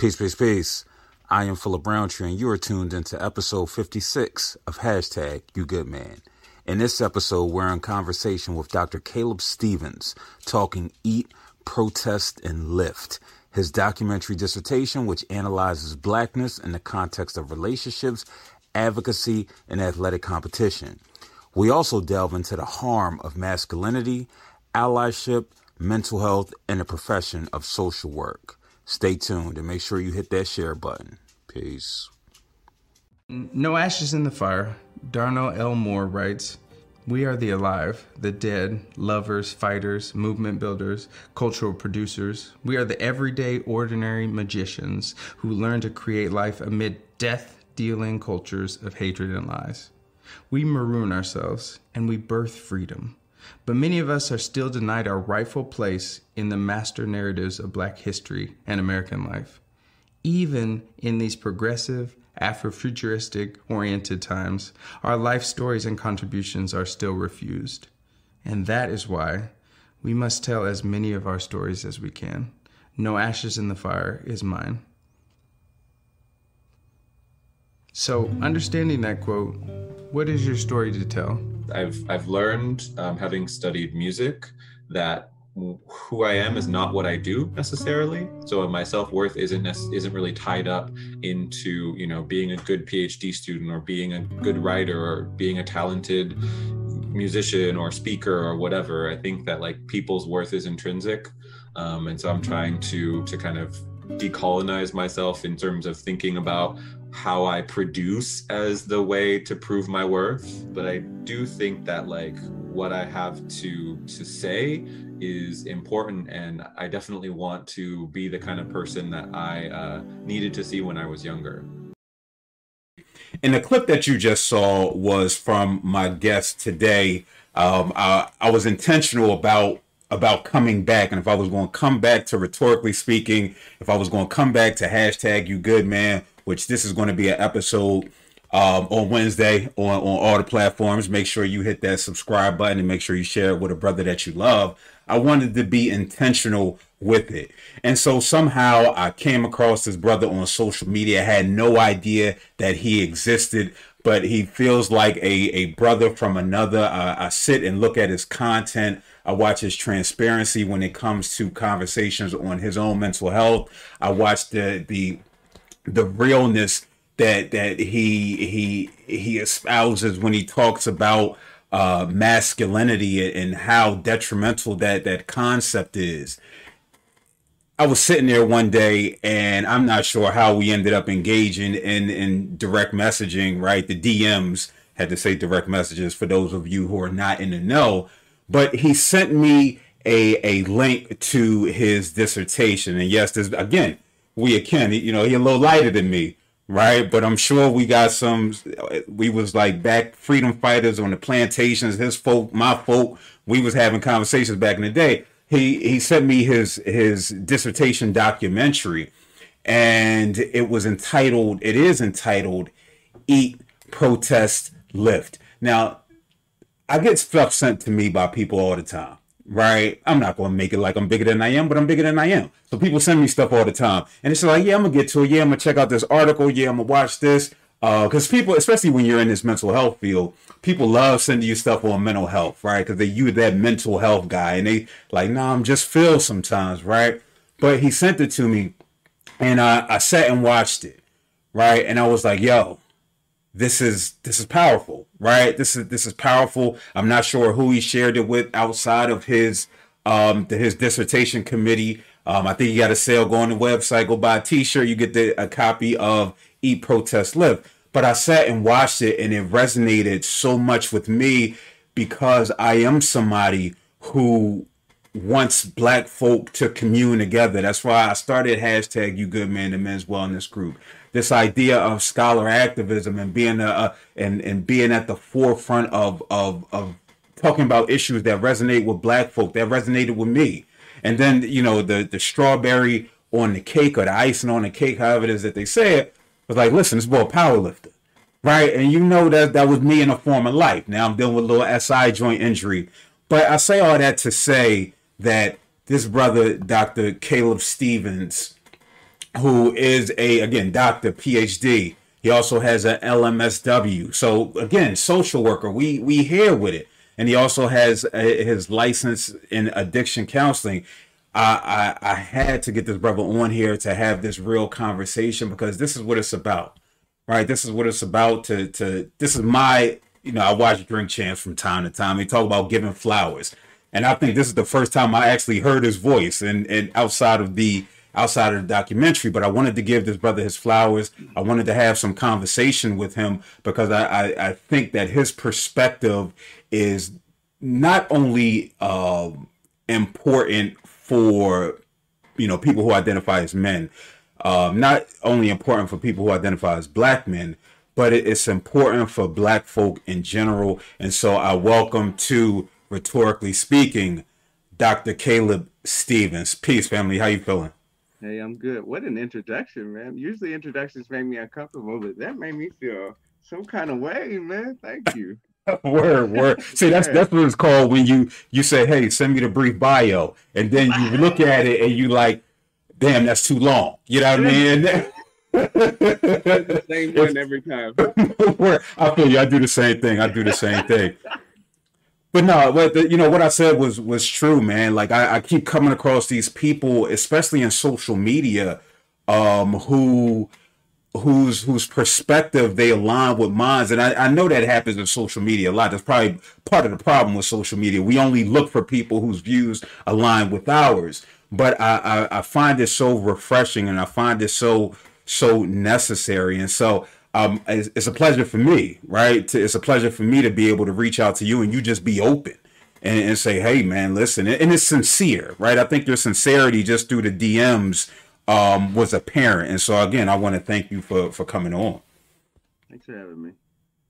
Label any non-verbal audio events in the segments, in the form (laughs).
Peace, peace, peace. I am Philip Browntree, and you are tuned into episode 56 of Hashtag You Good Man. In this episode, we're in conversation with Dr. Caleb Stevens, talking Eat, Protest, and Lift. His documentary dissertation, which analyzes blackness in the context of relationships, advocacy, and athletic competition. We also delve into the harm of masculinity, allyship, mental health, and the profession of social work. Stay tuned and make sure you hit that share button. Peace. No Ashes in the Fire, Darnell L. Moore writes We are the alive, the dead, lovers, fighters, movement builders, cultural producers. We are the everyday, ordinary magicians who learn to create life amid death dealing cultures of hatred and lies. We maroon ourselves and we birth freedom. But many of us are still denied our rightful place in the master narratives of Black history and American life. Even in these progressive, Afrofuturistic oriented times, our life stories and contributions are still refused. And that is why we must tell as many of our stories as we can. No ashes in the fire is mine. So, understanding that quote, what is your story to tell? I've I've learned, um, having studied music, that who I am is not what I do necessarily. So my self worth isn't isn't really tied up into you know being a good PhD student or being a good writer or being a talented musician or speaker or whatever. I think that like people's worth is intrinsic, um, and so I'm trying to to kind of decolonize myself in terms of thinking about how I produce as the way to prove my worth. But I do think that like what I have to to say is important, and I definitely want to be the kind of person that I uh, needed to see when I was younger. And the clip that you just saw was from my guest today. Um, I, I was intentional about about coming back and if I was going to come back to rhetorically speaking, if I was going to come back to hashtag you good man, which this is going to be an episode um, on Wednesday on, on all the platforms. Make sure you hit that subscribe button and make sure you share it with a brother that you love. I wanted to be intentional with it. And so somehow I came across this brother on social media, I had no idea that he existed, but he feels like a, a brother from another. Uh, I sit and look at his content. I watch his transparency when it comes to conversations on his own mental health. I watch the the the realness that that he he he espouses when he talks about uh, masculinity and how detrimental that that concept is. I was sitting there one day, and I'm not sure how we ended up engaging in in direct messaging. Right, the DMs had to say direct messages for those of you who are not in the know. But he sent me a a link to his dissertation, and yes, this again we akin. You know, he a little lighter than me, right? But I'm sure we got some. We was like back freedom fighters on the plantations. His folk, my folk. We was having conversations back in the day. He he sent me his his dissertation documentary, and it was entitled. It is entitled, "Eat, Protest, Lift." Now, I get stuff sent to me by people all the time right? I'm not to make it like I'm bigger than I am, but I'm bigger than I am. So people send me stuff all the time. And it's like, yeah, I'm to get to it. Yeah, I'm to check out this article. Yeah, I'm to watch this. Because uh, people, especially when you're in this mental health field, people love sending you stuff on mental health, right? Because they you that mental health guy, and they like, nah, I'm just feel sometimes, right? But he sent it to me, and I, I sat and watched it, right? And I was like, yo, this is this is powerful, right? This is this is powerful. I'm not sure who he shared it with outside of his um his dissertation committee. Um, I think you got a sale. Go on the website, go buy a T-shirt. You get the, a copy of Eat, Protest, Live. But I sat and watched it, and it resonated so much with me because I am somebody who wants black folk to commune together. That's why I started hashtag You Good Man, the Men's Wellness Group this idea of scholar activism and being a, a and and being at the forefront of of of talking about issues that resonate with black folk that resonated with me. And then you know the the strawberry on the cake or the icing on the cake however it is that they say it was like listen this boy a power lifter right? And you know that that was me in a former life. Now i'm dealing with a little si joint injury. But i say all that to say that this brother dr caleb stevens who is a again doctor, PhD. He also has an LMSW. So again, social worker. We we here with it, and he also has a, his license in addiction counseling. I, I I had to get this brother on here to have this real conversation because this is what it's about, right? This is what it's about. To to this is my you know I watch Drink Champs from time to time. They talk about giving flowers, and I think this is the first time I actually heard his voice, and and outside of the outside of the documentary, but I wanted to give this brother his flowers. I wanted to have some conversation with him because I, I, I think that his perspective is not only uh, important for you know people who identify as men, um, not only important for people who identify as black men, but it's important for black folk in general. And so I welcome to rhetorically speaking, Dr. Caleb Stevens. Peace, family. How you feeling? Hey, I'm good. What an introduction, man. Usually introductions make me uncomfortable, but that made me feel some kind of way, man. Thank you. (laughs) word, word. See, that's that's what it's called when you you say, "Hey, send me the brief bio," and then you (laughs) look at it and you like, "Damn, that's too long." You know what I mean? (laughs) same one every time. I feel you. I do the same thing. I do the same thing. But no, but the, you know what I said was was true, man. Like I, I keep coming across these people, especially in social media, um, who whose whose perspective they align with mine. And I, I know that happens in social media a lot. That's probably part of the problem with social media. We only look for people whose views align with ours. But I, I, I find it so refreshing and I find it so so necessary. And so um, it's, it's, a pleasure for me, right? To, it's a pleasure for me to be able to reach out to you and you just be open and, and say, hey, man, listen. And it's sincere, right? I think your sincerity just through the DMs um, was apparent. And so, again, I want to thank you for, for coming on. Thanks for having me.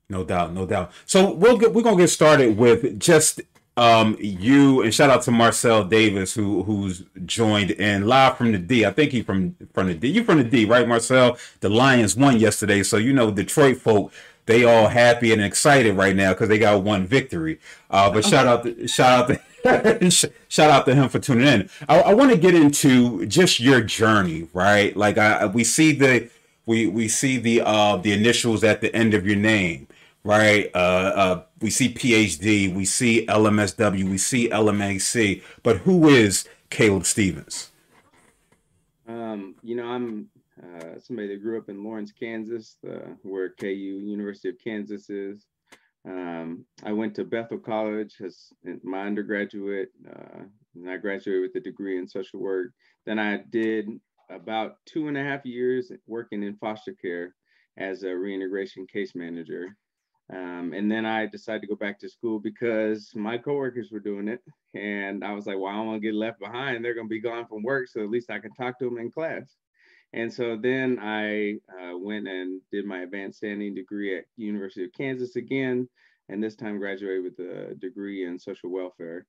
No doubt, no doubt. So we'll get, we're gonna get started with just um, you and shout out to Marcel Davis who who's joined in live from the D. I think he's from from the D. You from the D, right, Marcel? The Lions won yesterday, so you know Detroit folk. They all happy and excited right now because they got one victory. Uh, but shout out, to, shout out to (laughs) shout out to him for tuning in. I, I want to get into just your journey, right? Like I, we see the we we see the uh the initials at the end of your name right? Uh, uh, we see PhD, we see LMSW, we see LMAC, but who is Caleb Stevens? Um, you know, I'm uh, somebody that grew up in Lawrence, Kansas, uh, where KU, University of Kansas is. Um, I went to Bethel College as my undergraduate, uh, and I graduated with a degree in social work. Then I did about two and a half years working in foster care as a reintegration case manager. Um, and then I decided to go back to school because my coworkers were doing it. And I was like, well, I don't want to get left behind. They're going to be gone from work. So at least I can talk to them in class. And so then I uh, went and did my advanced standing degree at University of Kansas again, and this time graduated with a degree in social welfare.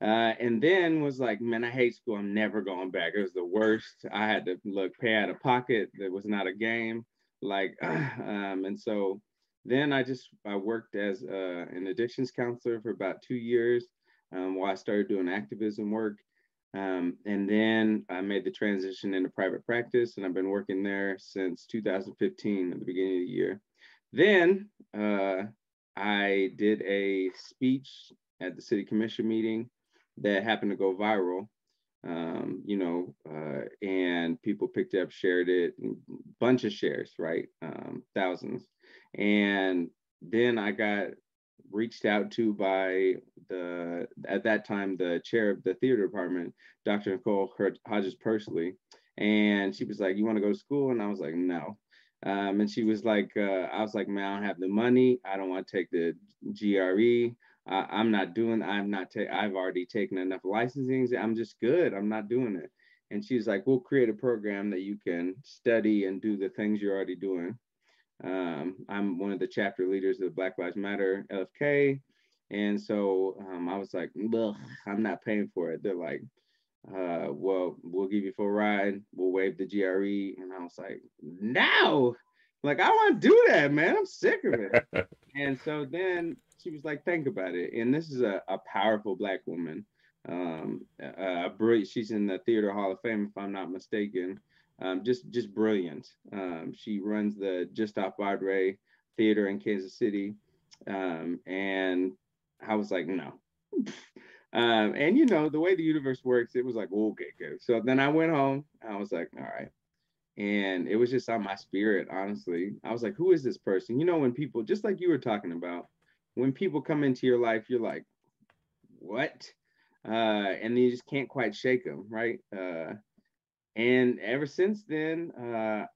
Uh, and then was like, man, I hate school. I'm never going back. It was the worst. I had to look pay out of pocket. There was not a game. Like, (sighs) um, and so then I just I worked as uh, an addictions counselor for about two years um, while I started doing activism work. Um, and then I made the transition into private practice, and I've been working there since 2015 at the beginning of the year. Then uh, I did a speech at the city commission meeting that happened to go viral. Um, you know, uh, and people picked it up, shared it, bunch of shares, right? Um, thousands. And then I got reached out to by the at that time the chair of the theater department, Dr. Nicole Hodges Persley, and she was like, "You want to go to school?" And I was like, "No." Um, and she was like, uh, "I was like, man, I don't have the money. I don't want to take the GRE. I, am not doing. I'm not. Ta- I've already taken enough licensing. I'm just good. I'm not doing it." And she's like, "We'll create a program that you can study and do the things you're already doing." Um, I'm one of the chapter leaders of Black Lives Matter LFK. And so um, I was like, well, I'm not paying for it. They're like, uh, well, we'll give you full ride. We'll waive the GRE. And I was like, no, like, I want to do that, man. I'm sick of it. (laughs) and so then she was like, think about it. And this is a, a powerful Black woman. Um, uh, she's in the Theater Hall of Fame, if I'm not mistaken. Um, just just brilliant. Um, she runs the Just Off Broadway Theater in Kansas City, um, and I was like, no. (laughs) um, and you know the way the universe works, it was like okay, good. So then I went home. I was like, all right. And it was just on my spirit, honestly. I was like, who is this person? You know, when people, just like you were talking about, when people come into your life, you're like, what? Uh, and you just can't quite shake them, right? Uh, and ever since then, uh,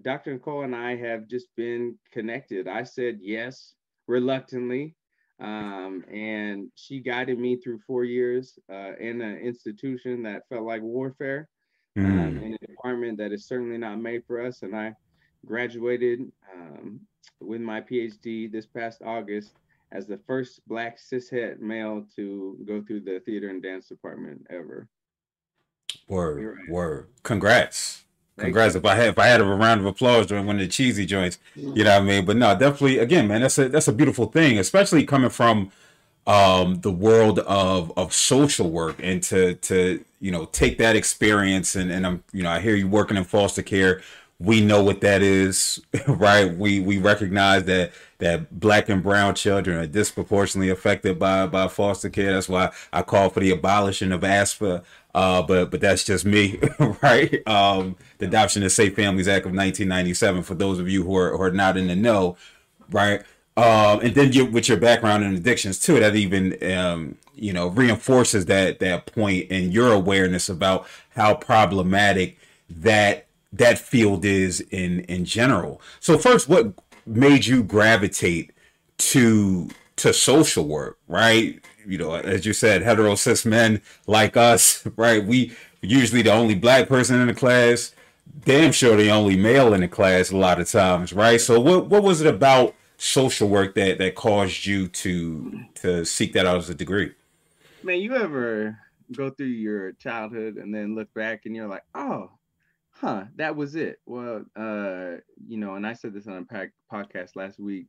Dr. Nicole and I have just been connected. I said yes reluctantly, um, and she guided me through four years uh, in an institution that felt like warfare, mm. um, in a department that is certainly not made for us. And I graduated um, with my PhD this past August as the first Black cishet male to go through the theater and dance department ever. Word, right. word. Congrats. Congrats. If I had if I had a round of applause during one of the cheesy joints, you know what I mean? But no, definitely again, man, that's a that's a beautiful thing, especially coming from um the world of of social work and to to you know take that experience and and I'm you know I hear you working in foster care we know what that is, (laughs) right? We we recognize that that black and brown children are disproportionately affected by by foster care. That's why I call for the abolishing of ASFA. Uh, but but that's just me, (laughs) right? Um, the Adoption and Safe Families Act of 1997. For those of you who are, who are not in the know, right? Um, and then you, with your background in addictions too, that even um, you know reinforces that that point and your awareness about how problematic that that field is in in general. So first, what made you gravitate to to social work, right? You know, as you said, hetero cis men like us, (laughs) right? We usually the only black person in the class, damn sure the only male in the class a lot of times, right? So what what was it about social work that that caused you to to seek that out as a degree? Man, you ever go through your childhood and then look back and you're like, oh, huh, that was it. Well, uh, you know, and I said this on a podcast last week.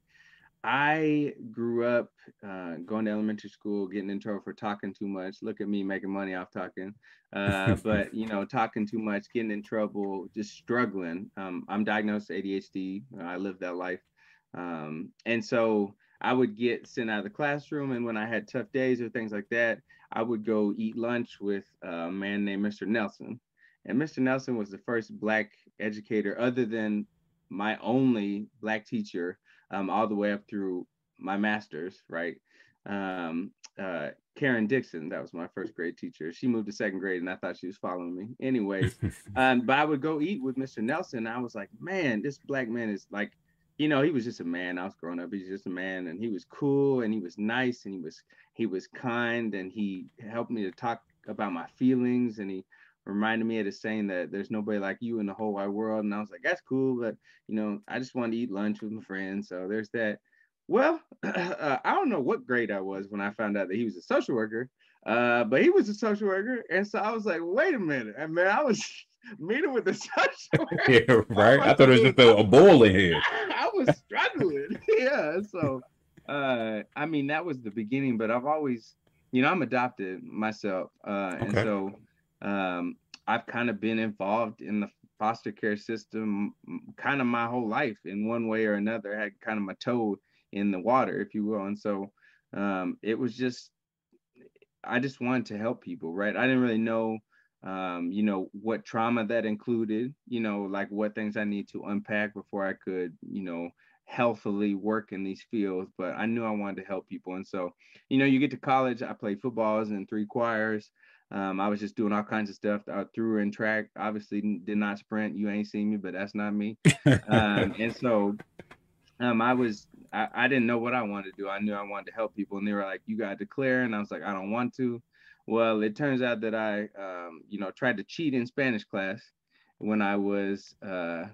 I grew up uh, going to elementary school, getting in trouble for talking too much. Look at me making money off talking, uh, (laughs) but you know, talking too much, getting in trouble, just struggling. Um, I'm diagnosed with ADHD. I lived that life, um, and so I would get sent out of the classroom. And when I had tough days or things like that, I would go eat lunch with a man named Mr. Nelson. And Mr. Nelson was the first Black educator, other than my only Black teacher, um, all the way up through my master's, right? Um, uh, Karen Dixon, that was my first grade teacher. She moved to second grade and I thought she was following me. Anyways, (laughs) um, but I would go eat with Mr. Nelson. I was like, man, this black man is like, you know, he was just a man. I was growing up. He's just a man, and he was cool, and he was nice, and he was he was kind, and he helped me to talk about my feelings, and he reminded me of the saying that there's nobody like you in the whole wide world. And I was like, that's cool, but you know, I just wanted to eat lunch with my friends. So there's that. Well, (clears throat) uh, I don't know what grade I was when I found out that he was a social worker, uh, but he was a social worker, and so I was like, wait a minute, and man, I was (laughs) meeting with the (laughs) social (laughs) worker. Yeah, right. I, I thought it was just a, a bowl in here. I was struggling. yeah, so uh, I mean, that was the beginning, but I've always, you know, I'm adopted myself, uh, and so um, I've kind of been involved in the foster care system kind of my whole life in one way or another. I had kind of my toe in the water, if you will. And so um, it was just, I just wanted to help people, right? I didn't really know, um, you know, what trauma that included, you know, like what things I need to unpack before I could, you know, healthily work in these fields. But I knew I wanted to help people. And so, you know, you get to college, I played footballs in three choirs. Um, I was just doing all kinds of stuff. I threw in track. Obviously, did not sprint. You ain't seen me, but that's not me. um, (laughs) and so, um, I was. I, I didn't know what I wanted to do. I knew I wanted to help people, and they were like, "You got to declare," and I was like, "I don't want to." Well, it turns out that I, um, you know, tried to cheat in Spanish class when I was uh,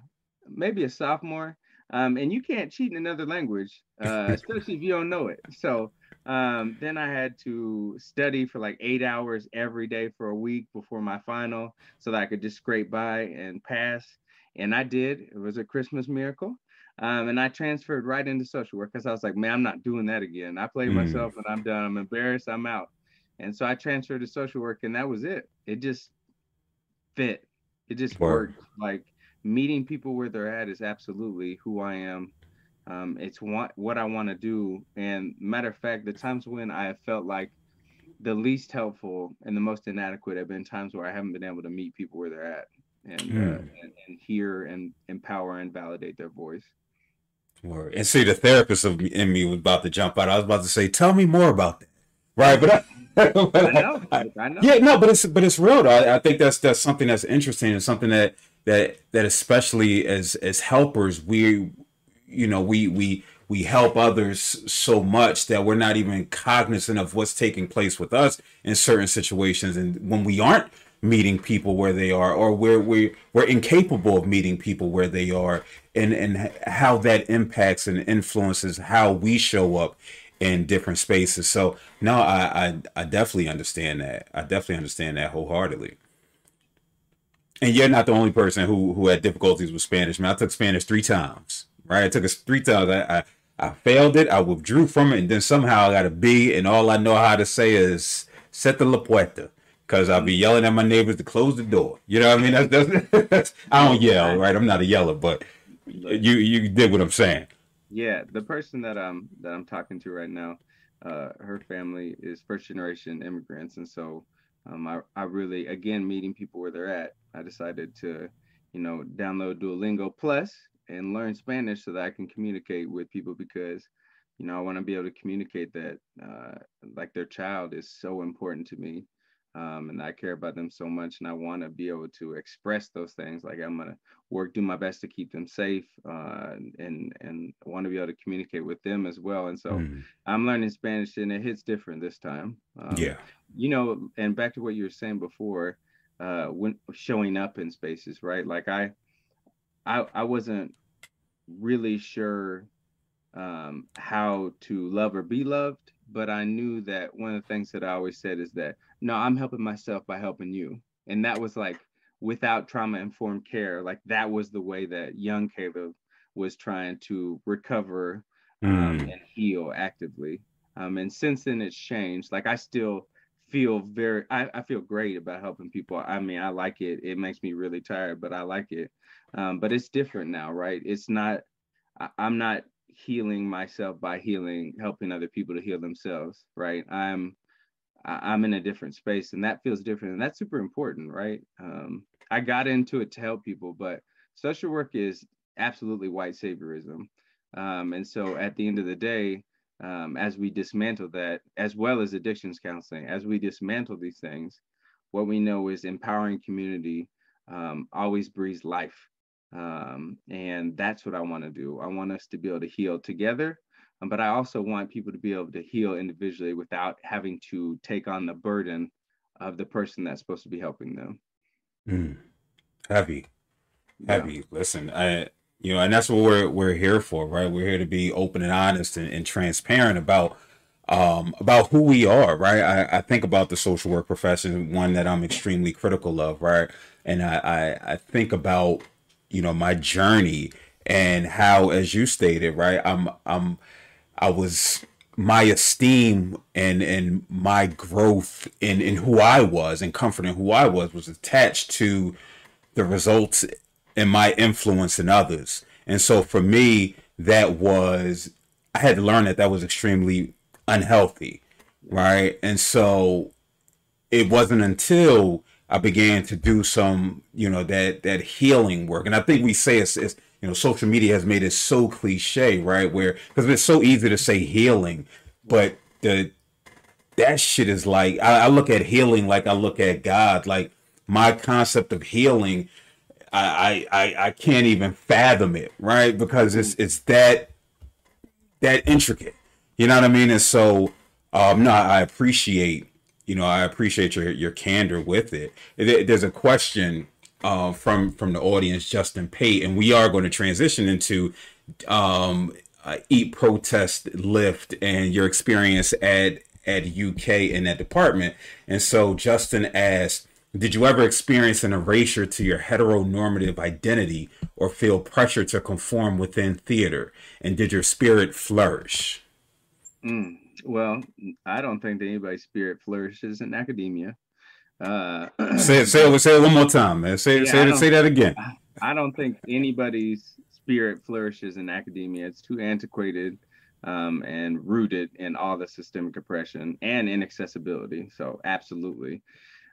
maybe a sophomore. Um, and you can't cheat in another language, uh, (laughs) especially if you don't know it. So um, then I had to study for like eight hours every day for a week before my final so that I could just scrape by and pass. And I did. It was a Christmas miracle. Um, and I transferred right into social work because I was like, man, I'm not doing that again. I played mm. myself and I'm done. I'm embarrassed. I'm out. And so I transferred to social work and that was it. It just fit. It just works. Like meeting people where they're at is absolutely who I am. Um, it's what what I want to do. And matter of fact, the times when I have felt like the least helpful and the most inadequate have been times where I haven't been able to meet people where they're at and mm. uh, and, and, hear and empower and validate their voice. Word. And see, the therapist of me, in me was about to jump out. I was about to say, "Tell me more about that." Right, but I, (laughs) but I know, I, I know. Yeah, no, but it's but it's real. Though. I think that's that's something that's interesting and something that that that especially as as helpers we you know we we we help others so much that we're not even cognizant of what's taking place with us in certain situations and when we aren't meeting people where they are or where we we're incapable of meeting people where they are and and how that impacts and influences how we show up in different spaces so no I, I i definitely understand that i definitely understand that wholeheartedly and you're not the only person who who had difficulties with Spanish. I Man, I took Spanish three times. Right, I took it three times. I, I I failed it. I withdrew from it, and then somehow I got a B. And all I know how to say is "set the la puerta," because I'll be yelling at my neighbors to close the door. You know what I mean? That's, that's, that's I don't yell, right? I'm not a yeller, but you you did what I'm saying. Yeah, the person that I'm that I'm talking to right now, uh, her family is first generation immigrants, and so um, I, I really, again, meeting people where they're at, I decided to, you know, download Duolingo Plus and learn Spanish so that I can communicate with people because, you know, I want to be able to communicate that, uh, like their child is so important to me. Um, and I care about them so much, and I want to be able to express those things. Like I'm gonna work, do my best to keep them safe, uh, and and want to be able to communicate with them as well. And so mm. I'm learning Spanish, and it hits different this time. Um, yeah, you know, and back to what you were saying before, uh, when showing up in spaces, right? Like I, I, I wasn't really sure um, how to love or be loved, but I knew that one of the things that I always said is that no, I'm helping myself by helping you, and that was like without trauma informed care, like that was the way that young Caleb was trying to recover um, mm. and heal actively. Um, and since then, it's changed. Like I still feel very I, I feel great about helping people. I mean i like it. It makes me really tired but i like it. Um, but it's different now right? It's not I, i'm not healing myself by healing helping other people to heal themselves right? I'm i'm in a different space and that feels different and that's super important right? Um, i got into it to help people but social work is absolutely white saviorism. Um, and so at the end of the day um, as we dismantle that, as well as addictions counseling, as we dismantle these things, what we know is empowering community um, always breathes life. Um, and that's what I want to do. I want us to be able to heal together, um, but I also want people to be able to heal individually without having to take on the burden of the person that's supposed to be helping them. Mm. Heavy, heavy. Yeah. Listen, I you know, and that's what we're we're here for, right? We're here to be open and honest and, and transparent about um, about who we are, right? I, I think about the social work profession, one that I'm extremely critical of, right? And I, I, I think about, you know, my journey and how, as you stated, right, I'm I'm I was my esteem and and my growth in in who I was and comfort in who I was was attached to the results and my influence in others. And so for me, that was, I had to learn that that was extremely unhealthy. Right. And so it wasn't until I began to do some, you know, that, that healing work. And I think we say it's, it's you know, social media has made it so cliche, right? Where, because it's so easy to say healing, but the, that shit is like, I, I look at healing like I look at God. Like my concept of healing I, I I can't even fathom it, right? Because it's it's that that intricate. You know what I mean? And so um no, I appreciate, you know, I appreciate your your candor with it. There's a question uh, from from the audience, Justin Pate, and we are going to transition into um uh, eat protest lift and your experience at at UK in that department. And so Justin asked did you ever experience an erasure to your heteronormative identity or feel pressure to conform within theater? And did your spirit flourish? Mm, well, I don't think that anybody's spirit flourishes in academia. Uh, say it, say it, say it one more time, man. Say yeah, say say that again. I don't think anybody's spirit flourishes in academia. It's too antiquated um, and rooted in all the systemic oppression and inaccessibility. So absolutely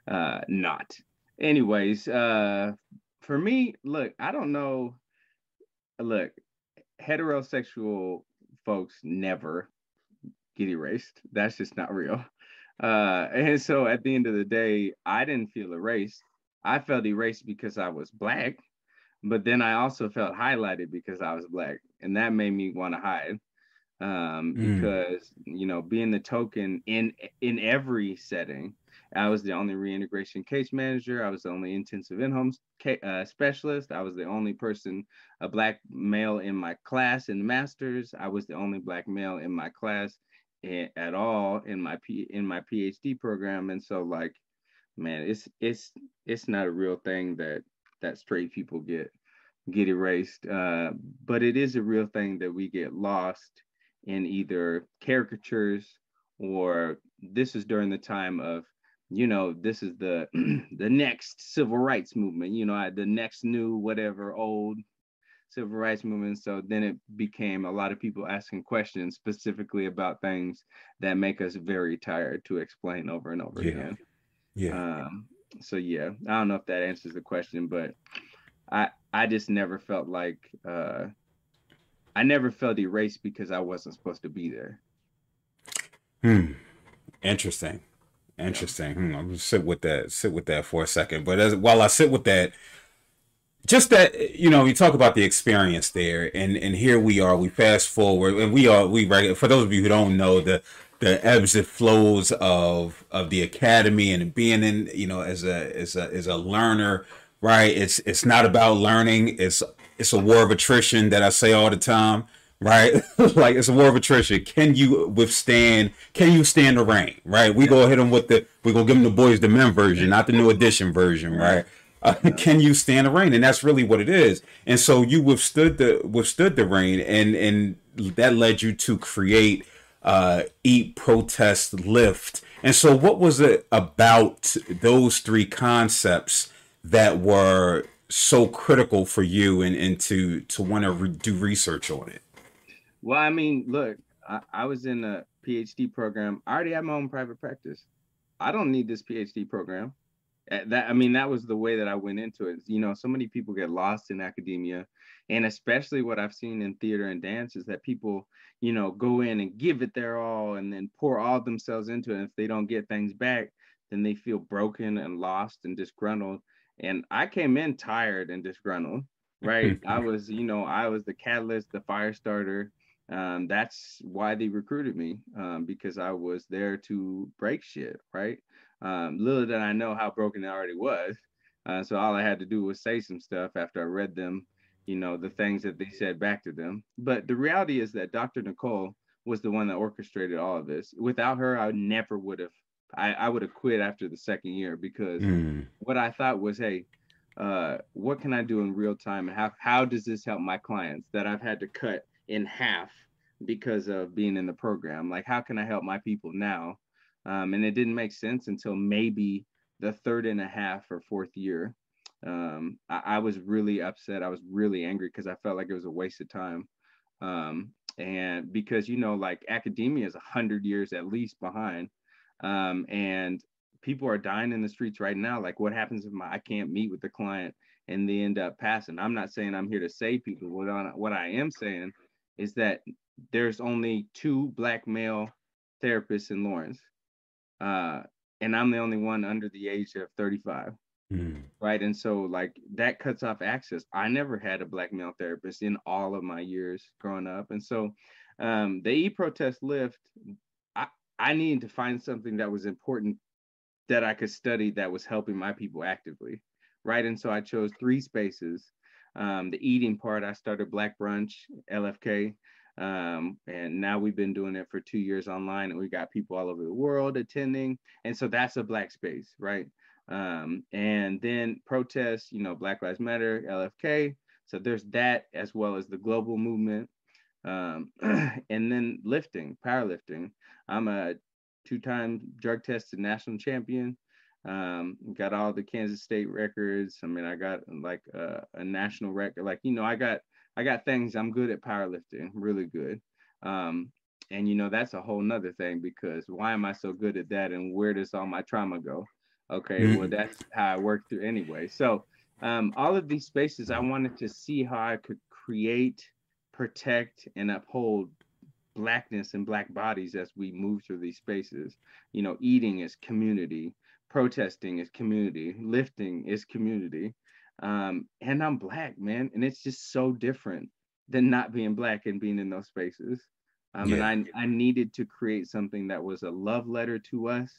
uh, not. Anyways, uh, for me, look, I don't know. Look, heterosexual folks never get erased. That's just not real. Uh, and so at the end of the day, I didn't feel erased. I felt erased because I was black, but then I also felt highlighted because I was black, and that made me want to hide. Um, mm. because you know, being the token in in every setting, I was the only reintegration case manager. I was the only intensive in-home uh, specialist. I was the only person, a black male in my class in the masters. I was the only black male in my class at all in my P in my PhD program. And so like, man, it's it's it's not a real thing that that straight people get get erased. Uh, but it is a real thing that we get lost in either caricatures or this is during the time of you know this is the (clears throat) the next civil rights movement you know the next new whatever old civil rights movement. So then it became a lot of people asking questions specifically about things that make us very tired to explain over and over yeah. again. Yeah. Um, so yeah, I don't know if that answers the question, but I I just never felt like uh, I never felt erased because I wasn't supposed to be there. Hmm. Interesting. Interesting. Hmm. I'm gonna sit with that. Sit with that for a second. But as while I sit with that, just that you know you talk about the experience there and and here we are we fast forward and we are we for those of you who don't know the the ebbs and flows of of the academy and being in you know as a as a as a learner right it's it's not about learning it's it's a war of attrition that i say all the time right (laughs) like it's a war of attrition can you withstand can you stand the rain right we yeah. go hit them with the we gonna give them the Boyz II Men version not the new edition version right uh, can you stand the rain? And that's really what it is. And so you withstood the withstood the rain, and and that led you to create uh, eat, protest, lift. And so, what was it about those three concepts that were so critical for you, and and to to want to re- do research on it? Well, I mean, look, I, I was in a PhD program. I already have my own private practice. I don't need this PhD program. That i mean that was the way that i went into it. You know so many people get lost in academia. And especially what i've seen in theater and dance is that people you know go in and give it their all and then pour all themselves into it. And if they don't get things back then they feel broken and lost and disgruntled. And i came in tired and disgruntled right? (laughs) I was you know i was the catalyst the fire starter um, that's why they recruited me um, because i was there to break shit right um, little did I know how broken it already was. Uh, so all I had to do was say some stuff after I read them, you know, the things that they said back to them. But the reality is that Dr. Nicole was the one that orchestrated all of this. Without her, I never would have. I, I would have quit after the second year because mm. what I thought was, hey, uh, what can I do in real time, and how how does this help my clients that I've had to cut in half because of being in the program? Like, how can I help my people now um, and it didn't make sense until maybe the third and a half or fourth year. Um, I, I, was really upset. I was really angry because I felt like it was a waste of time. Um, and because, you know, like academia is a hundred years at least behind. Um, and people are dying in the streets right now. Like what happens if my, I can't meet with the client and they end up passing? I'm not saying I'm here to save people. What what I am saying is that there's only two black male therapists in Lawrence uh, and I'm the only one under the age of 35. Mm. Right. And so, like, that cuts off access. I never had a black male therapist in all of my years growing up. And so, um, the e protest lift, I, I needed to find something that was important that I could study that was helping my people actively. Right. And so, I chose three spaces. Um, the eating part, I started Black Brunch, LFK. Um, and now we've been doing it for two years online, and we got people all over the world attending. And so that's a black space, right? Um, and then protests, you know, Black Lives Matter, LFK. So there's that as well as the global movement. Um, (clears throat) and then lifting, powerlifting. I'm a two-time drug tested national champion. Um, got all the Kansas State records. I mean, I got like a, a national record. Like you know, I got I got things. I'm good at powerlifting, really good. Um, and you know, that's a whole nother thing because why am I so good at that? And where does all my trauma go? Okay, mm-hmm. well, that's how I work through anyway. So um, all of these spaces, I wanted to see how I could create, protect, and uphold blackness and black bodies as we move through these spaces. You know, eating is community, protesting is community, lifting is community. Um, and I'm black, man, and it's just so different than not being black and being in those spaces. Um, yeah. And I, I needed to create something that was a love letter to us.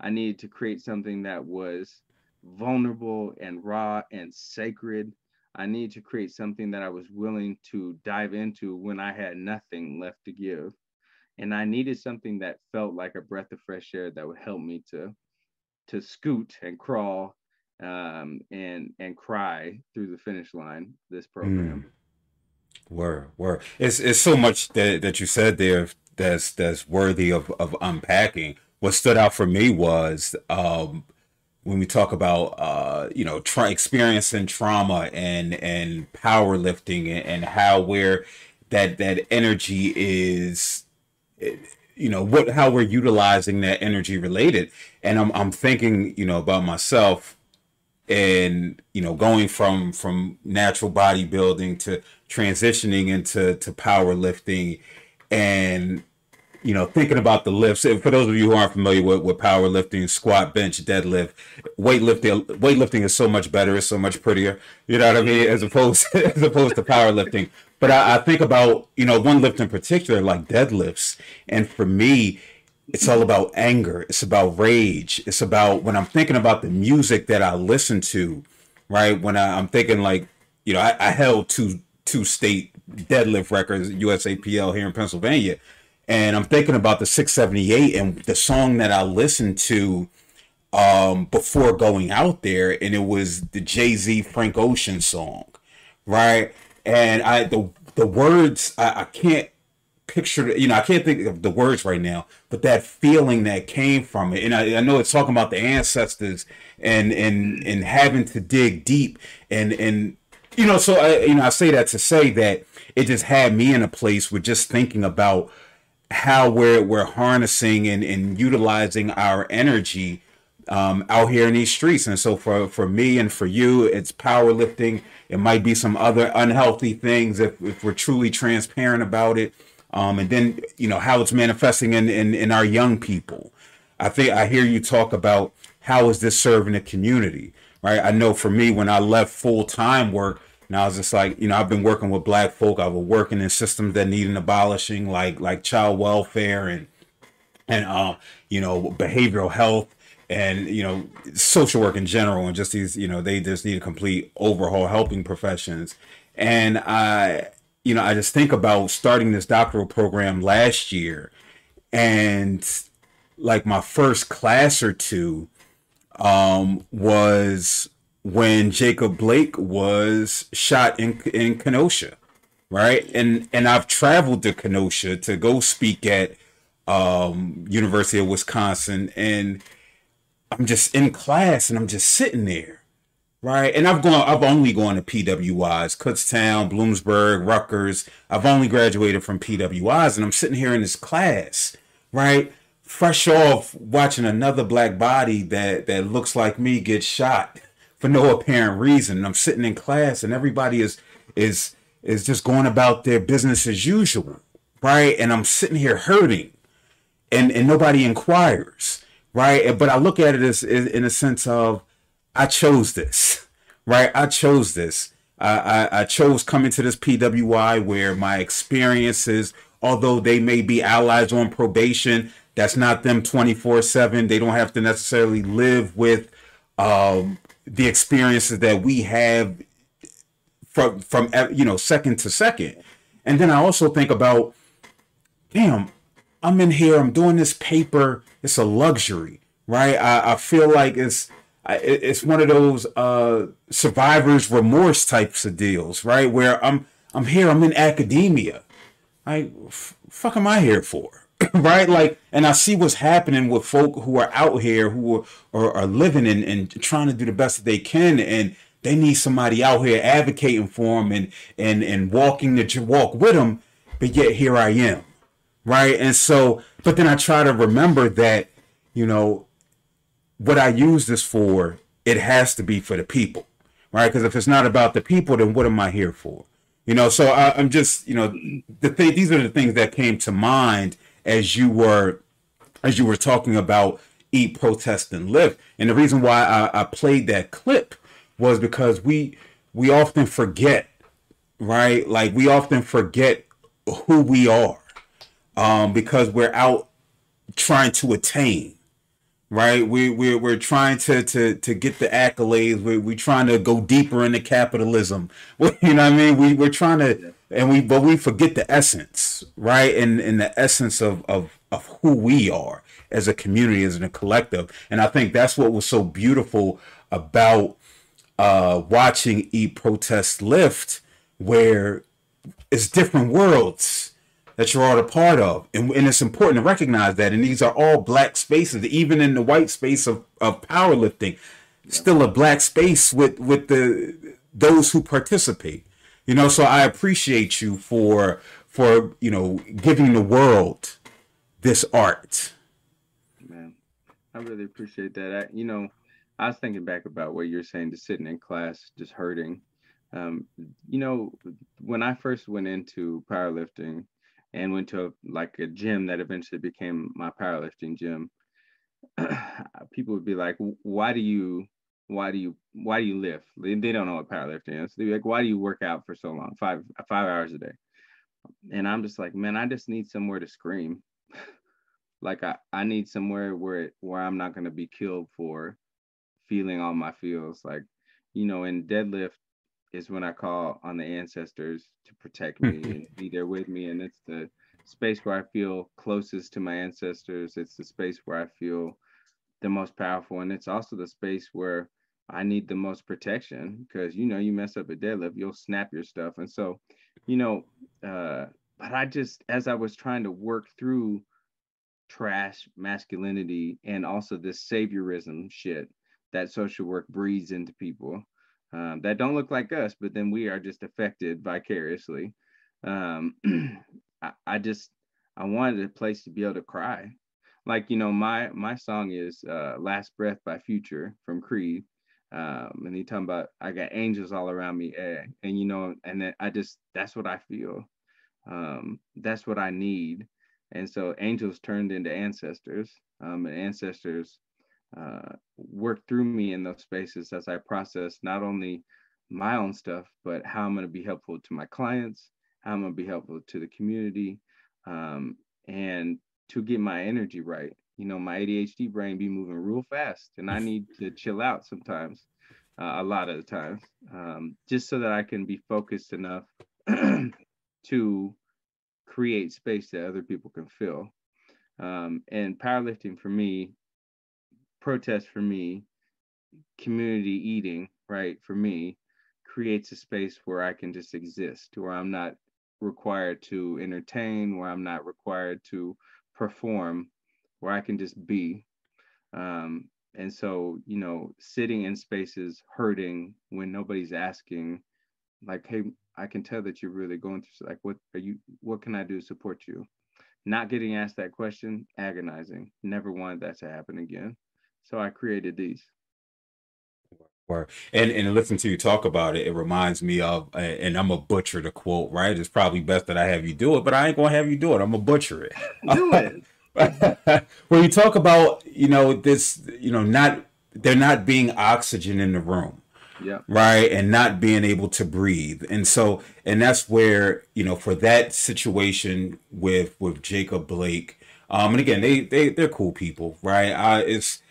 I needed to create something that was vulnerable and raw and sacred. I needed to create something that I was willing to dive into when I had nothing left to give. And I needed something that felt like a breath of fresh air that would help me to to scoot and crawl um, and and cry through the finish line. This program. Mm. Word. It's it's so much that that you said there that's that's worthy of of unpacking. What stood out for me was um, when we talk about uh, you know tra- experiencing trauma and and powerlifting and, and how we're that that energy is you know what how we're utilizing that energy related. And i'm i'm thinking you know about myself and you know going from from natural bodybuilding to transitioning into to powerlifting and you know thinking about the lifts. For those of you who aren't familiar with, with powerlifting squat bench deadlift weightlifting weightlifting is so much better it's so much prettier you know what i mean as opposed (laughs) as opposed to powerlifting but I, I think about you know one lift in particular like deadlifts. And for me it's all about anger. It's about rage. It's about when i'm thinking about the music that i listen to right? When I, am thinking like you know I, I, held two two state deadlift records usapl here in pennsylvania. And i'm thinking about the 678 and the song that i listened to um before going out there. And it was the jay-z frank ocean song right and i the the words i, I can't picture, you know, I can't think of the words right now, but that feeling that came from it. And I, I know it's talking about the ancestors and, and, and having to dig deep and, and, you know, so I, you know, I say that to say that it just had me in a place with just thinking about how we're, we're harnessing and, and utilizing our energy um, out here in these streets. And so for, for me and for you, it's powerlifting. It might be some other unhealthy things if, if we're truly transparent about it um, and then you know how it's manifesting in, in in our young people. I think I hear you talk about how is this serving the community, right? I know for me when I left full time work, and I was just like, you know, I've been working with black folk. I was working in systems that need an abolishing, like like child welfare and and uh, you know, behavioral health and you know, social work in general, and just these, you know, they just need a complete overhaul helping professions. And I you know, I just think about starting this doctoral program last year and like my first class or two um, was when Jacob Blake was shot in in Kenosha, right? And and I've traveled to Kenosha to go speak at um, University of Wisconsin, and I'm just in class and I'm just sitting there, right? And I've gone, I've only gone to PWIs, Kutztown, Bloomsburg, Rutgers. I've only graduated from PWIs, and I'm sitting here in this class, right? Fresh off watching another black body that that looks like me get shot (laughs) for no apparent reason. And I'm sitting in class, and everybody is is is just going about their business as usual, right? And I'm sitting here hurting, and and nobody inquires, right? But I look at it as in a sense of I chose this, right? I chose this. I, I, I chose coming to this PWI where my experiences, although they may be allies on probation, that's not them 24 7. They don't have to necessarily live with um, the experiences that we have from, from, you know, second to second. And then I also think about, damn, I'm in here, I'm doing this paper, it's a luxury, right? I, I feel like it's, it's one of those uh, survivor's remorse types of deals, right? Where I'm I'm here, I'm in academia. I f- fuck am I here for, (clears throat) right? Like, and I see what's happening with folk who are out here who are, are, are living and, and trying to do the best that they can, and they need somebody out here advocating for them and and and walking the walk with them. But yet here I am, right? And so, but then I try to remember that, you know, what I use this for, it has to be for the people, right? Because if it's not about the people, then what am I here for? You know, so I, am just, you know, the thing. These are the things that came to mind as you were, as you were talking about eat, protest, and lift. And the reason why I, I played that clip was because we we often forget, right? Like we often forget who we are, um, because we're out trying to attain right? We we we're trying to to to get the accolades. We we're trying to go deeper into capitalism. (laughs) you know what I mean? We we're trying to and we but we forget the essence, right? And in the essence of of of who we are as a community, as a collective. And I think that's what was so beautiful about uh watching Eat Protest Lift, where it's different worlds that you're all a part of. And, and it's important to recognize that. And these are all black spaces, even in the white space of, of powerlifting, still a black space with, with the those who participate. You know, so I appreciate you for for, you know, giving the world this art. Man, I really appreciate that. I, you know, I was thinking back about what you're saying, just sitting in class, just hurting. Um, you know, when I first went into powerlifting, and went to a, like a gym that eventually became my powerlifting gym. (clears throat) People would be like why do you why do you why do you lift? They, they don't know what powerlifting is. They'd be like why do you work out for so long? Five five hours a day. And i'm just like man i just need somewhere to scream. (laughs) Like i i need somewhere where where i'm not going to be killed for feeling all my feels. Like you know in deadlift is when I call on the ancestors to protect me (laughs) and be there with me. And it's the space where I feel closest to my ancestors. It's the space where I feel the most powerful. And it's also the space where I need the most protection because, you know, you mess up a deadlift, you'll snap your stuff. And so, you know, uh, but I just, as I was trying to work through trash masculinity and also this saviorism shit that social work breeds into people, um, that don't look like us, but then we are just affected vicariously. Um, (clears throat) I, I, just I wanted a place to be able to cry. Like you know, my my song is uh, "Last Breath" by Future from Creed, um, and he talking about I got angels all around me, eh? and you know, and I just that's what I feel. Um, that's what I need, and so angels turned into ancestors, um, and ancestors uh, work through me in those spaces as I process not only my own stuff, but how I'm going to be helpful to my clients, how I'm going to be helpful to the community, um, and to get my energy right. You know, my ADHD brain be moving real fast, and I need to chill out sometimes, uh, a lot of the times, um, just so that I can be focused enough (clears throat) to create space that other people can fill. Um, and powerlifting for me protest for me, community eating, right, for me, creates a space where I can just exist, where I'm not required to entertain, where I'm not required to perform, where I can just be. Um, and so, you know, sitting in spaces hurting when nobody's asking, like, hey, I can tell that you're really going through like what are you what can I do to support you? Not getting asked that question, agonizing. Never wanted that to happen again. So I created these. And and listen to you talk about it, it reminds me of, and I'm a butcher to quote, right? It's probably best that I have you do it, but I ain't gonna have you do it. I'm gonna butcher it. (laughs) do it. (laughs) when you talk about, you know, this, you know, not there not being oxygen in the room, yeah, right, and not being able to breathe, and so, and that's where, you know, for that situation with with Jacob Blake, um, and again, they they they're cool people, right? Uh, it's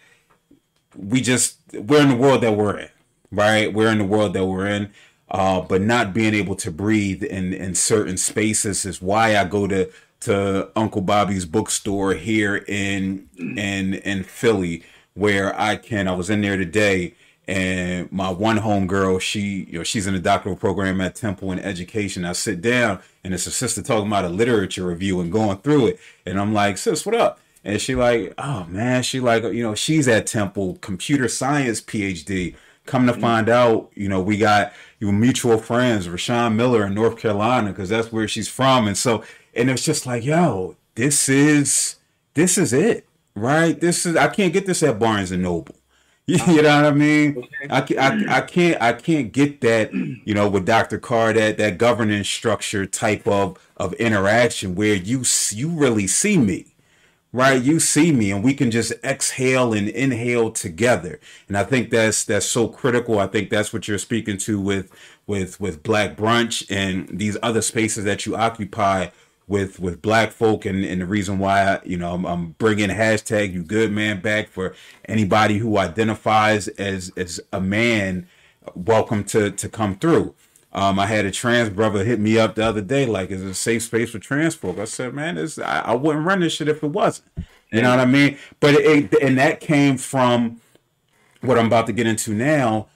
we just we're in the world that we're in, right? We're in the world that we're in. Uh, but not being able to breathe in, in certain spaces is why I go to to Uncle Bobbie's bookstore here in in in Philly, where I can. I was in there today, and my one home girl, she, you know, she's in a doctoral program at Temple in education. I sit down and it's a sister talking about a literature review and going through it. And I'm like, sis, what up? And she like, oh man, she like, you know, she's at Temple, computer science PhD. Come to mm-hmm. find out, you know, we got your mutual friends, Rashawn Miller in North Carolina, because that's where she's from. And so, and it's just like, yo, this is this is it, right? This is I can't get this at Barnes and Noble. (laughs) You know what I mean? Okay. I, I, I can't I can't get that you know with Dr. Carr that that governance structure type of of interaction where you you really see me, right? You see me, and we can just exhale and inhale together. And I think that's that's so critical. I think that's what you're speaking to with with with Black Brunch and these other spaces that you occupy with with black folk and, and the reason why you know I'm, I'm, bringing hashtag you good man back for anybody who identifies as as a man welcome to to come through um, I had a trans brother hit me up the other day like is it a safe space for trans folk I said man this I, I wouldn't run this shit if it wasn't you know what I mean but it, it, and that came from what I'm about to get into now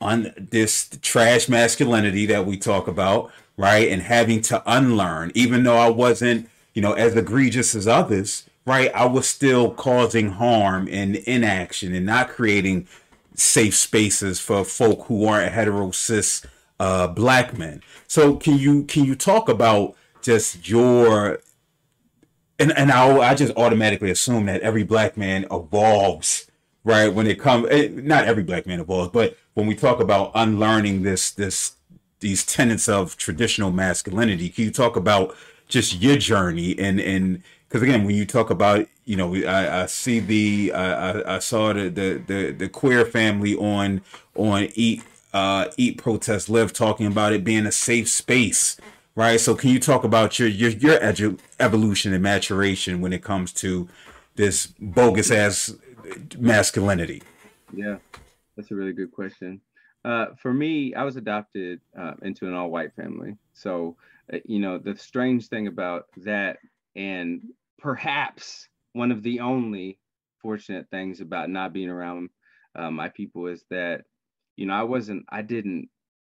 on this trash masculinity that we talk about right? And having to unlearn, even though I wasn't, you know, as egregious as others, right? I was still causing harm and inaction and not creating safe spaces for folk who aren't hetero cis uh, black men. So can you can you talk about just your and and I I just automatically assume that every black man evolves right when it comes eh, not every black man evolves but when we talk about unlearning this this these tenets of traditional masculinity. Can you talk about just your journey and and because again, when you talk about you know, I, I see the I, I saw the, the the the queer family on on eat uh eat protest lift talking about it being a safe space right? So can you talk about your your your edu- evolution and maturation when it comes to this bogus ass masculinity? Yeah that's a really good question. Uh, for me, I was adopted uh, into an all-white family. So, uh, you know, the strange thing about that, and perhaps one of the only fortunate things about not being around uh, my people is that, you know, I wasn't, I didn't,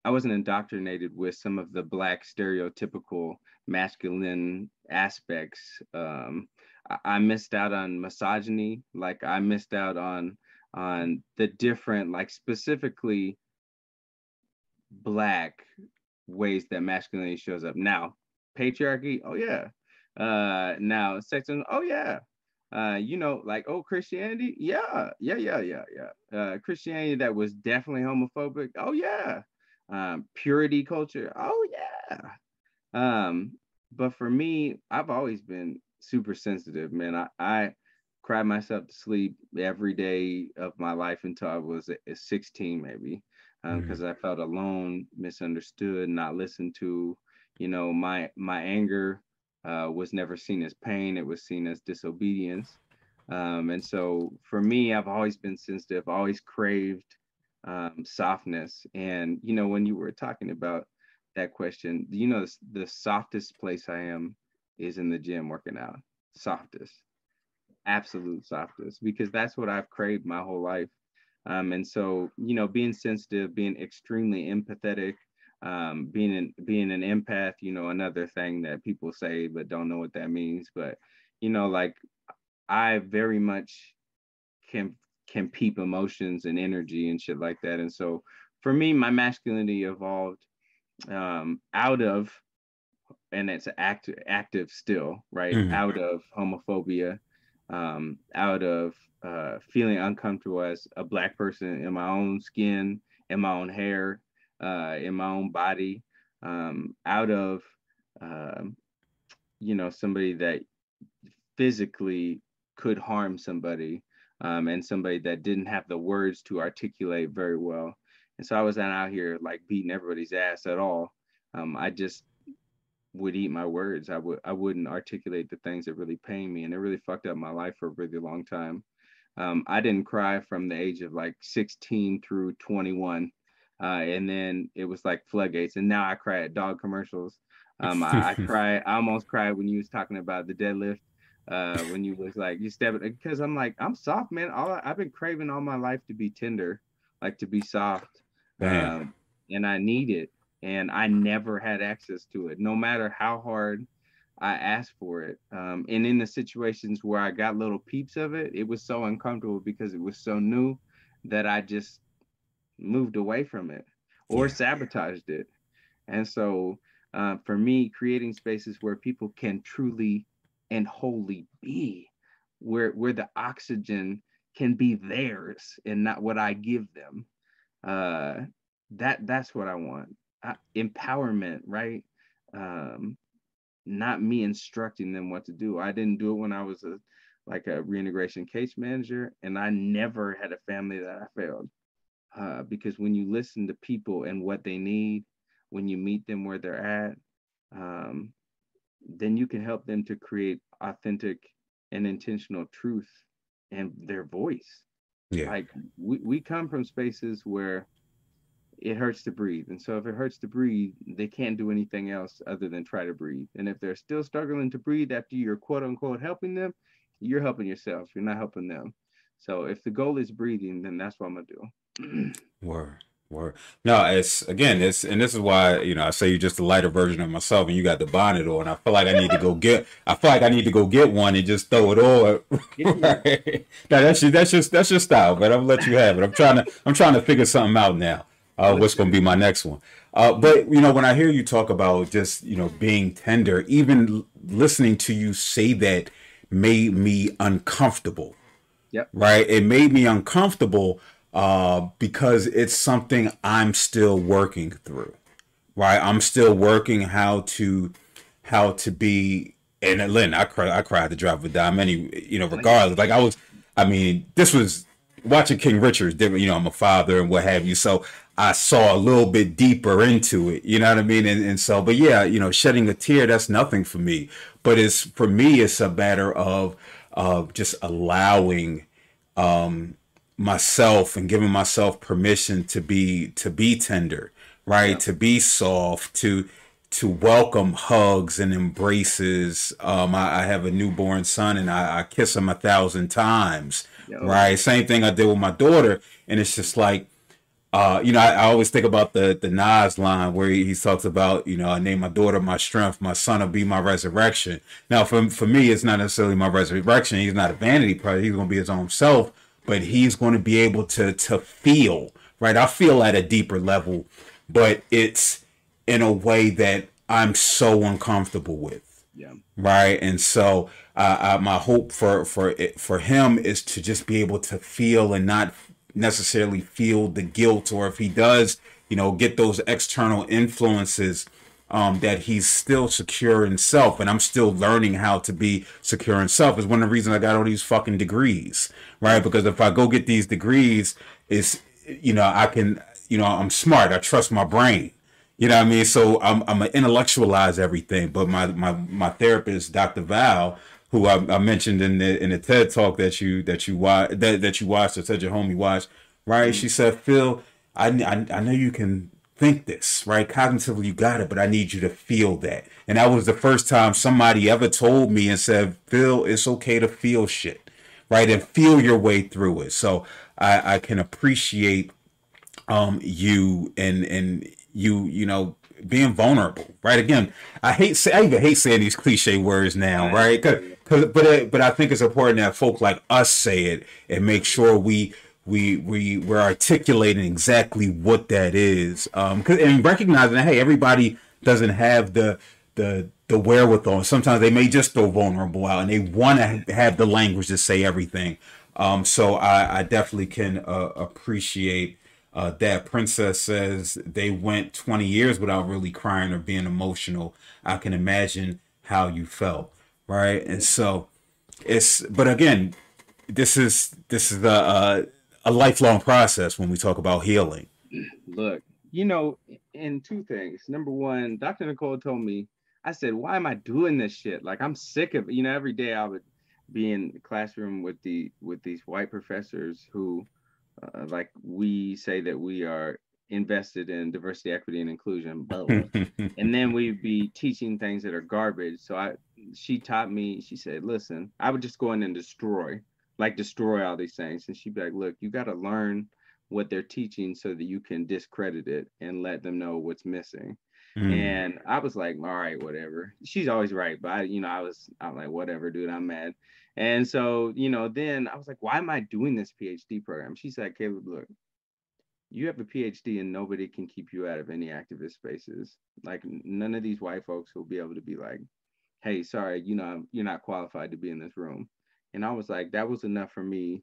I wasn't indoctrinated with some of the black stereotypical masculine aspects. Um, I, I missed out on misogyny, like I missed out on on the different, like specifically black ways that masculinity shows up. Now, patriarchy, oh yeah. Uh now sexism, oh yeah. Uh, you know, like oh Christianity, yeah, yeah, yeah, yeah, yeah. Uh Christianity that was definitely homophobic, oh yeah. Um, purity culture, oh yeah. Um, but for me, I've always been super sensitive, man. I, I cried myself to sleep every day of my life until I was 16, maybe because um, mm. I felt alone, misunderstood, not listened to. You know, my my anger uh, was never seen as pain; it was seen as disobedience. Um, and so, for me, I've always been sensitive, always craved um, softness. And you know, when you were talking about that question, you know, the softest place I am is in the gym working out. Softest, absolute softest, because that's what I've craved my whole life. Um, and so, you know, being sensitive, being extremely empathetic, um, being an, being an empath, you know, another thing that people say but don't know what that means. But you know, like I very much can can peep emotions and energy and shit like that. And so, for me, my masculinity evolved um, out of, and it's active active still, right? Mm-hmm. Out of homophobia, um, out of uh, feeling uncomfortable as a black person in my own skin, in my own hair, uh, in my own body, um, out of uh, you know somebody that physically could harm somebody, um, and somebody that didn't have the words to articulate very well. And so I was not out here like beating everybody's ass at all. Um, I just would eat my words. I would I wouldn't articulate the things that really pain me, and it really fucked up my life for a really long time. Um, I didn't cry from the age of like 16 through 21, uh, and then it was like floodgates. And now I cry at dog commercials. Um, I, I (laughs) cry. I almost cried when you was talking about the deadlift. Uh, when you was like you step it because I'm like I'm soft, man. All I, I've been craving all my life to be tender like to be soft. Um, and I need it. And I never had access to it, no matter how hard I asked for it. Um, and in the situations where I got little peeps of it, it was so uncomfortable because it was so new that I just moved away from it or yeah. sabotaged it. And so uh, for me, creating spaces where people can truly and wholly be, where where the oxygen can be theirs and not what I give them. Uh, that that's what I want. Empowerment, right? Um, not me instructing them what to do. I didn't do it when I was a like a reintegration case manager, and I never had a family that I failed. Uh, because when you listen to people and what they need, when you meet them where they're at, um, then you can help them to create authentic and intentional truth and their voice. Yeah. Like we, we come from spaces where it hurts to breathe. And so if it hurts to breathe, they can't do anything else other than try to breathe. And if they're still struggling to breathe after you're quote unquote helping them, you're helping yourself. You're not helping them. So if the goal is breathing, then that's what I'm gonna do. Word. Word. No, it's again, it's and this is why you know I say you're just a lighter version of myself, and you got the bonnet on. I feel like I need to go get. I feel like I need to go get one and just throw it on. (laughs) (laughs) right? Now that's just that's just that's your style, but I'm let you have it. I'm trying to I'm trying to figure something out now. Uh, what's going to be my next one? Uh, but you know, when I hear you talk about just you know being tender, even listening to you say that made me uncomfortable. Yep. Right. It made me uncomfortable uh, because it's something I'm still working through. Right, I'm still working how to how to be. And Lynn, I cried. I cried to drive with Dom. Any, you know, regardless. Like I was. I mean, this was watching King Richard. Different. You know, I'm a father and what have you. So I saw a little bit deeper into it. You know what I mean? And, and so, but yeah, you know, shedding a tear, that's nothing for me. But it's for me, it's a matter of of just allowing um myself and giving myself permission to be to be tender right yeah. to be soft to to welcome hugs and embraces um i, I have a newborn son and I, I, kiss him a thousand times Yo. right same thing i did with my daughter and it's just like uh, you know, I, I, always think about the the Nas line where he, he, talks about, you know, I name my daughter my strength, my son will be my resurrection. Now, for for me, it's not necessarily my resurrection. He's not a vanity project. He's to be his own self but he's going to be able to to feel right. I feel at a deeper level, but it's in a way that I'm so uncomfortable with. Yeah. Right. And so uh, my hope for for it, for him is to just be able to feel and not necessarily feel the guilt, or if he does, you know, get those external influences um, that he's still secure in self, and I'm still learning how to be secure in self. Is one of the reasons I got all these fucking degrees, right? Because if I go get these degrees, is you know I can, you know, I'm smart. I trust my brain. You know what I mean? So I'm I'm gonna intellectualize everything. But my my my therapist, Dr. Val, who I, I mentioned in the in the TED talk that you that you watch that that you watched or said your homie watched, right? Mm-hmm. She said, Phil, I, I I know you can think this, right? Cognitively, you got it, but I need you to feel that. And that was the first time somebody ever told me and said, Phil, it's okay to feel shit, right? And feel your way through it. So I, I can appreciate um, you and, and you, you know, being vulnerable, right? Again, I hate say, I even hate saying these cliche words now, right? Cause, cause, but but I think it's important that folk like us say it and make sure we we we we're articulating exactly what that is um and recognizing that hey everybody doesn't have the the the wherewithal. Sometimes they may just feel vulnerable out and they want to have the language to say everything. Um so i i definitely can uh, appreciate uh, that. Princess says they went 20 years without really crying or being emotional. I can imagine how you felt right? And so it's but again this is this is the uh a lifelong process when we talk about healing. Look, you know, in two things. Number one, Dr. Nicole told me, I said, why am I doing this shit? Like I'm sick of. You know, every day I would be in the classroom with the with these white professors who uh, like we say that we are invested in diversity, equity, and inclusion, but (laughs) and then we'd be teaching things that are garbage. So I, she taught me. She said, "Listen, I would just go in and destroy like destroy all these things. And she'd be like, look, you got to learn what they're teaching so that you can discredit it and let them know what's missing. Mm. And I was like, all right, whatever. She's always right, but I, you know, I was, I'm like, whatever, dude, I'm mad. And so, you know, then I was like, why am I doing this PhD program? She said, Caleb, look, you have a PhD and nobody can keep you out of any activist spaces. Like none of these white folks will be able to be like, hey, sorry, you know, you're not qualified to be in this room. And I was like, that was enough for me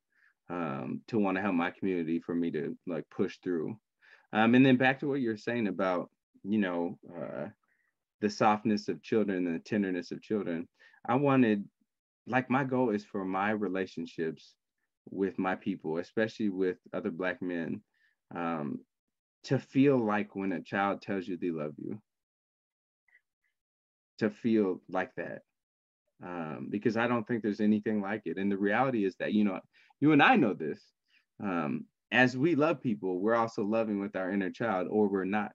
um, to want to help my community for me to like push through. Um, and then back to what you're saying about, you know, uh, the softness of children and the tenderness of children. I wanted, like, my goal is for my relationships with my people, especially with other Black men, um, to feel like when a child tells you they love you, to feel like that. Um, because I don't think there's anything like it. And the reality is that, you know, you and I know this. Um, as we love people, we're also loving with our inner child, or we're not.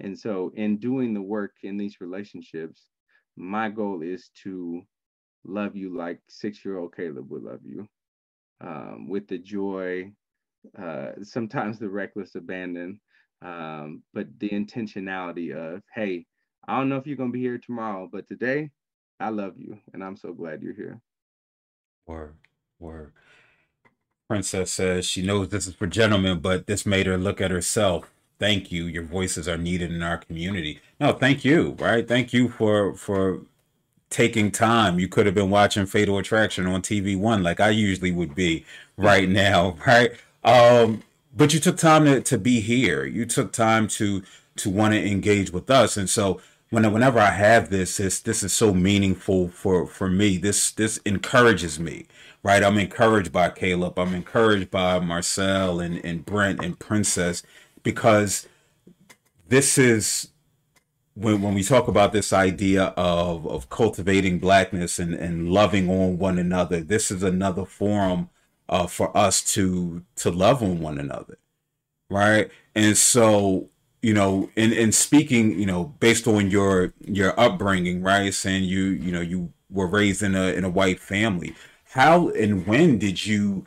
And so, in doing the work in these relationships, my goal is to love you like six year old Caleb would love you um, with the joy, uh, sometimes the reckless abandon, um, but the intentionality of, hey, I don't know if you're going to be here tomorrow, but today I love you and I'm so glad you're here. Word, word. Princess says she knows this is for gentlemen, but this made her look at herself. Thank you. Your voices are needed in our community. No, thank you. Right. Thank you for for taking time. You could have been watching Fatal Attraction on TV One, like I usually would be right now. (laughs) Right. Um, but you took time to, to be here. You took time to to want to engage with us. And so when whenever I have this, this this is so meaningful for for me. This this encourages me, right? I'm encouraged by Caleb. I'm encouraged by Marcel and and Brent and Princess because this is when when we talk about this idea of of cultivating blackness and and loving on one another. This is another forum uh, for us to to love on one another, right? And so you know, in in speaking, you know, based on your your upbringing, right? Saying you, you know, you were raised in a in a white family. How and when did you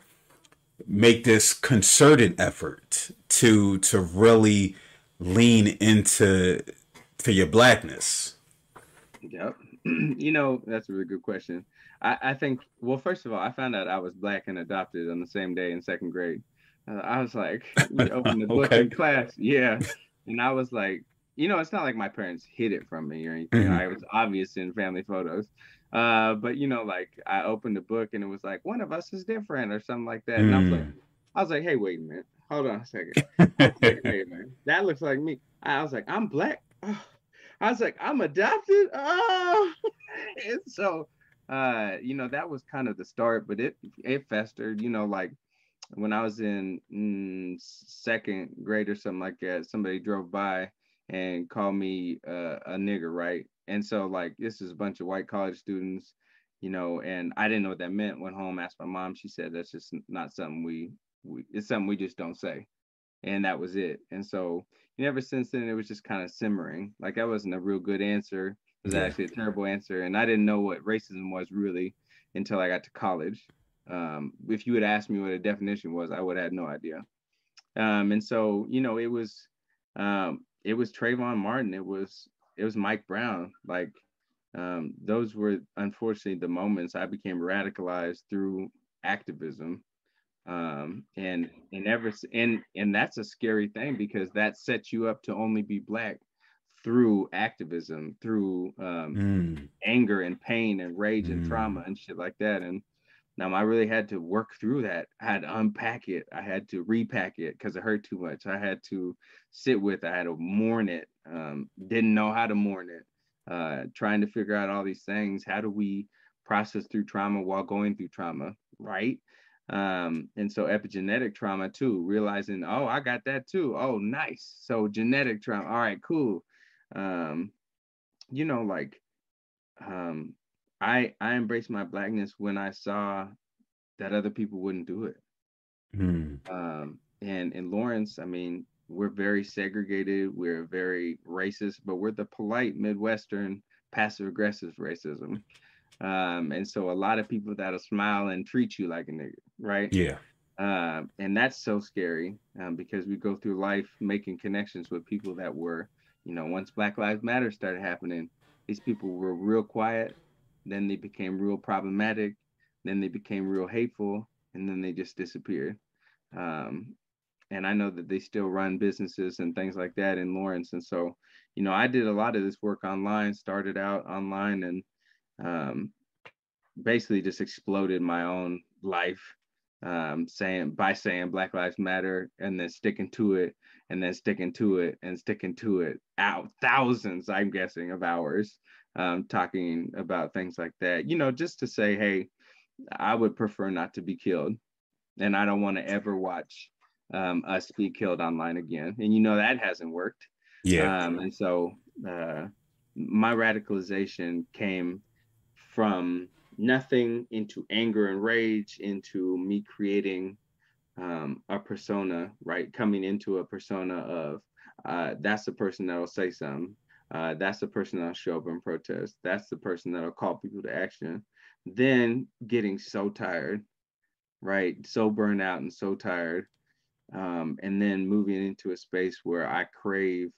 make this concerted effort to to really lean into to your blackness? Yep. (clears throat) you know, that's a really good question. I, I think, well, first of all, I found out I was black and adopted on the same day in second grade. Uh, I was like, (laughs) you open the book (laughs) Okay. in class. Yeah. And I was like, you know, it's not like my parents hid it from me or anything. Mhm. I was obvious in family photos. Uh, but you know, like I opened the book and it was like one of us is different or something like that. And I was like, Mm. I was like, hey, wait a minute. Hold on a second. (laughs) a minute. That looks like me. I was like, I'm black. Oh. (sighs) I was like, I'm adopted. Oh, (sighs) and so uh, you know, that was kind of the start, but it it festered, you know, like when I was in mm, second grade or something like that, somebody drove by and called me uh, a nigger, right? And so like this is a bunch of white college students, you know, and I didn't know what that meant. Went home, asked my mom. She said that's just not something we we it's something we just don't say, and that was it. And so you know, ever since then it was just kind of simmering. Like that wasn't a real good answer. It was Yeah. actually a terrible answer, and I didn't know what racism was really until I got to college. Um, if you had asked me what a definition was, I would have had no idea. Um, and so, you know, it was um, it was Trayvon Martin, it was it was Mike Brown. Like um, those were unfortunately the moments I became radicalized through activism. Um, and and ever and and that's a scary thing because that sets you up to only be black through activism, through um, Mm. anger and pain and rage and Mm. trauma and shit like that. And now I really had to work through that. I had to unpack it. I had to repack it because it hurt too much. I had to sit with. I had to mourn it. Um, didn't know how to mourn it. Uh, trying to figure out all these things. How do we process through trauma while going through trauma? Right. Um, and so epigenetic trauma too, realizing, oh, I got that too. Oh, nice. So genetic trauma. All right, cool. Um, you know, like um I I embraced my blackness when I saw that other people wouldn't do it. Mm. Um and in Lawrence, I mean, we're very segregated, we're very racist, but we're the polite Midwestern passive aggressive racism. Um, and so a lot of people that'll smile and treat you like a nigga, right? Yeah. Uh, and that's so scary um, because we go through life making connections with people that were, you know, once Black Lives Matter started happening, these people were real quiet. Then they became real problematic. Then they became real hateful. And then they just disappeared. Um, and I know that they still run businesses and things like that in Lawrence. And so, you know, I did a lot of this work online, started out online and um, basically just exploded my own life um, saying by saying Black Lives Matter and then sticking to it and then sticking to it and sticking to it out thousands, I'm guessing, of hours um, talking about things like that. You know, just to say, hey, I would prefer not to be killed, and I don't want to ever watch um, us be killed online again. And you know that hasn't worked. Yeah. Um, and so uh, my radicalization came from nothing into anger and rage into me creating um, a persona, right? Coming into a persona of uh, that's the person that'll say something. Uh, that's the person that'll show up and protest. That's the person that'll call people to action. Then getting so tired, right? So burned out and so tired. Um, and then moving into a space where I crave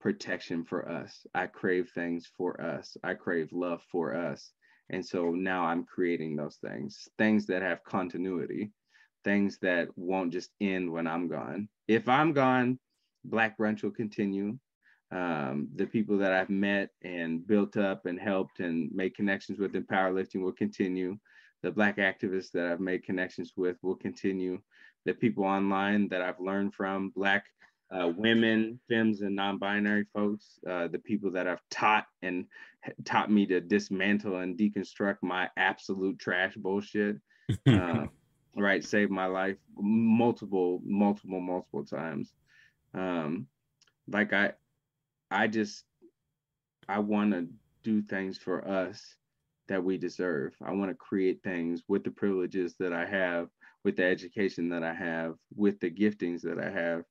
protection for us. I crave things for us. I crave love for us. And so now I'm creating those things, things that have continuity, things that won't just end when I'm gone. If I'm gone, Black Brunch will continue. Um, the people that I've met and built up and helped and made connections with in powerlifting will continue. The Black activists that I've made connections with will continue. The people online that I've learned from, Black uh, women, femmes, and non-binary folks, uh, the people that I've taught and taught me to dismantle and deconstruct my absolute trash bullshit. uh, (laughs) right, saved my life multiple, multiple, multiple times. Um, like I, I just, I want to do things for us that we deserve. I want to create things with the privileges that I have, with the education that I have, with the giftings that I have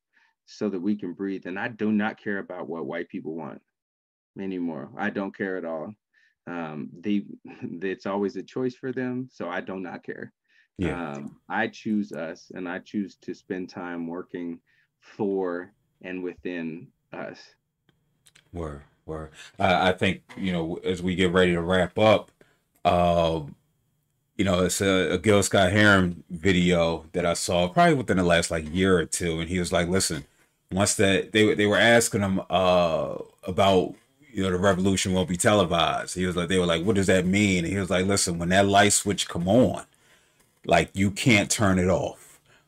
so that we can breathe. And I do not care about what white people want anymore. I don't care at all. Um, they, (laughs) it's always a choice for them. So I do not care. Yeah. Um, I choose us and I choose to spend time working for and within us. Word, word. I think, you know, as we get ready to wrap up, uh, you know, it's a, a Gil Scott Heron video that I saw probably within the last like year or two. And he was like, listen, once that they they were asking him uh about you know the revolution won't be televised. He was like they were like, what does that mean? And he was like, listen, when that light switch come on, like you can't turn it off,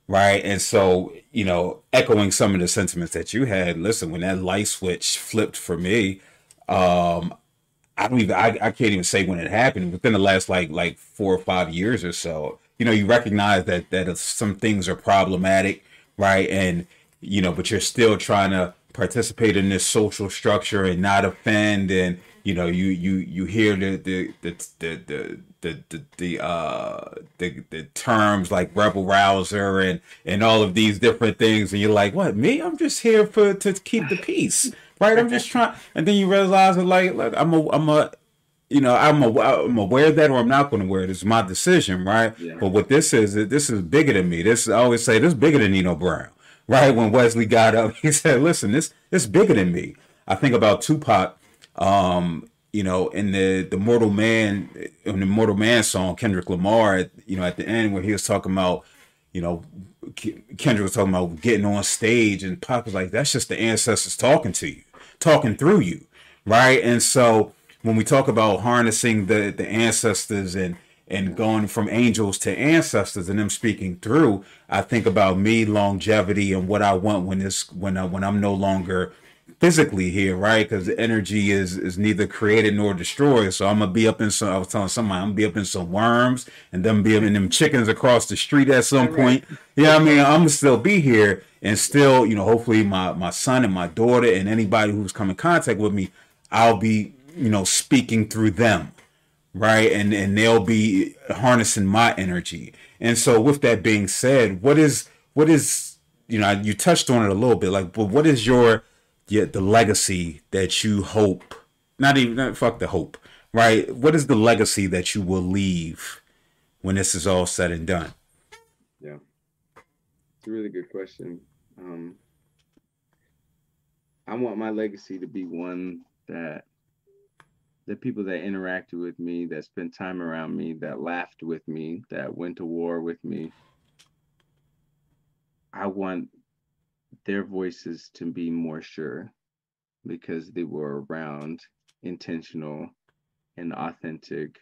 right? And so you know, echoing some of the sentiments that you had. Listen, when that light switch flipped for me, um, I don't even I, I can't even say when it happened. Within the last like like four or five years or so, you know, you recognize that that some things are problematic, right? And you know, but you're still trying to participate in this social structure and not offend and you know you you you hear the the the the the the, the, uh the, the terms like rebel rouser and and all of these different things and you're like what me? I'm just here for to keep the peace right? I'm just trying and then you realize that like look i'm a i'm a you know i'm a, i'm aware of that or i'm not going to wear it. It's my decision right? Yeah. but what this is this is bigger than me. This i always say this is bigger than nino brown right? When Wesley got up, (laughs) he said, "Listen, this this bigger than me." I think about Tupac, um, you know, in the the Mortal Man, in the Mortal Man song, Kendrick Lamar, you know, at the end where he was talking about, you know, Kendrick was talking about getting on stage, and Pac was like, "That's just the ancestors talking to you, talking through you, right?" And so when we talk about harnessing the the ancestors and and going from angels to ancestors and them speaking through i think about me longevity and what i want when this when I, when i'm no longer physically here right? Because the energy is is neither created nor destroyed. So i'm gonna be up in some i was telling somebody i'm gonna be up in some worms and then be in them chickens across the street at some point. Yeah i mean? I'm gonna still be here and still you know hopefully my my son and my daughter and anybody who's come in contact with me i'll be you know speaking through them right? And and they'll be harnessing my energy. And so with that being said, what is what is you know, you touched on it a little bit, like, but what is your yeah, the legacy that you hope not even fuck the hope, right? What is the legacy that you will leave when this is all said and done? Yeah, it's a really good question. Um, I want my legacy to be one that the people that interacted with me, that spent time around me, that laughed with me, that went to war with me, I want their voices to be more sure because they were around intentional and authentic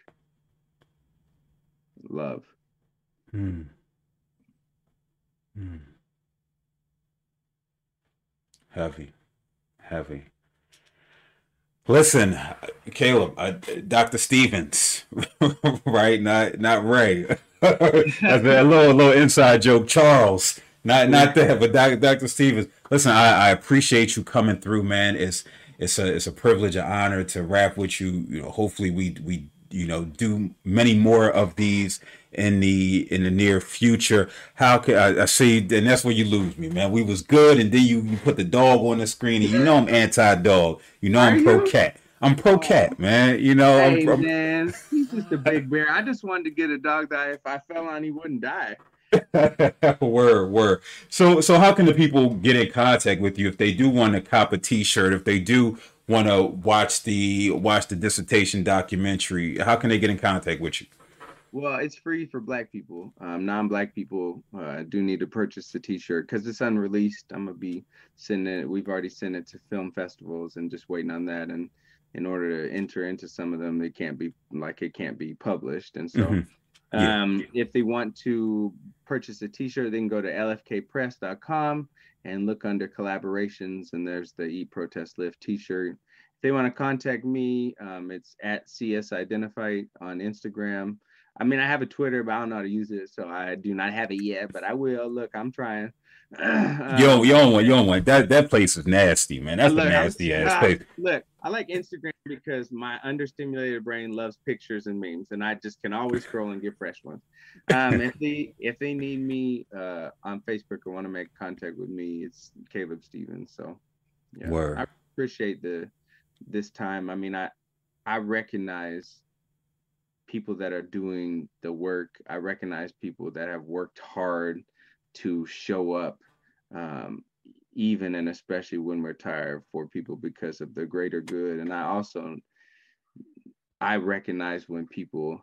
love. Hmm. Hmm. Heavy, heavy. Listen, Caleb, uh, Dr. Stevens, (laughs) right? Not not Ray. (laughs) That's a little little inside joke. Charles, not not that, but Dr. Stevens. Listen, I, I appreciate you coming through, man. It's it's a it's a privilege, an honor to rap with you. You know, hopefully we we you know do many more of these in the in the near future. How can I, I, see? And that's where you lose me, man. We was good, and then you, you put the dog on the screen, and you know I'm anti dog. You know I'm pro cat. I'm pro oh. cat, man. You know, hey, I'm, man, he's just a big bear. I just wanted to get a dog that if I fell on, he wouldn't die. (laughs) word, word. So, so how can the people get in contact with you if they do want to cop a T-shirt? If they do want to watch the watch the dissertation documentary, how can they get in contact with you? Well, it's free for Black people. Um, non-Black people uh, do need to purchase the T-shirt because it's unreleased. I'm gonna be sending it. We've already sent it to film festivals and just waiting on that. And in order to enter into some of them, it can't be like it can't be published. And so, mm-hmm. yeah. um, if they want to purchase a T-shirt, they can go to lfkpress.com and look under collaborations, and there's the Eat Protest Lift T-shirt. If they want to contact me, um, it's at CS Identify on Instagram. I mean, I have a Twitter, but I don't know how to use it, so I do not have it yet. But I will. Look, I'm trying. Um, yo, you don't want, you don't want that. That place is nasty, man. That's look, a nasty ass place. Look, I like Instagram because my understimulated brain loves pictures and memes, and I just can always scroll and get fresh ones. Um, if they if they need me uh, on Facebook or want to make contact with me, it's Caleb Stevens. So, yeah, Word. I appreciate the this time. I mean, I I recognize people that are doing the work. I recognize people that have worked hard to show up, um, even and especially when we're tired for people because of the greater good. And I also, I recognize when people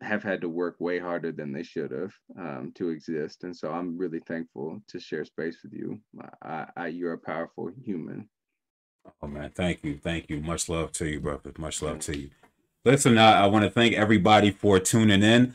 have had to work way harder than they should have um, to exist. And so I'm really thankful to share space with you. I, I, you're a powerful human. Oh man, thank you, thank you. Much love to you, brother. Much love to you. Listen, I, I want to thank everybody for tuning in.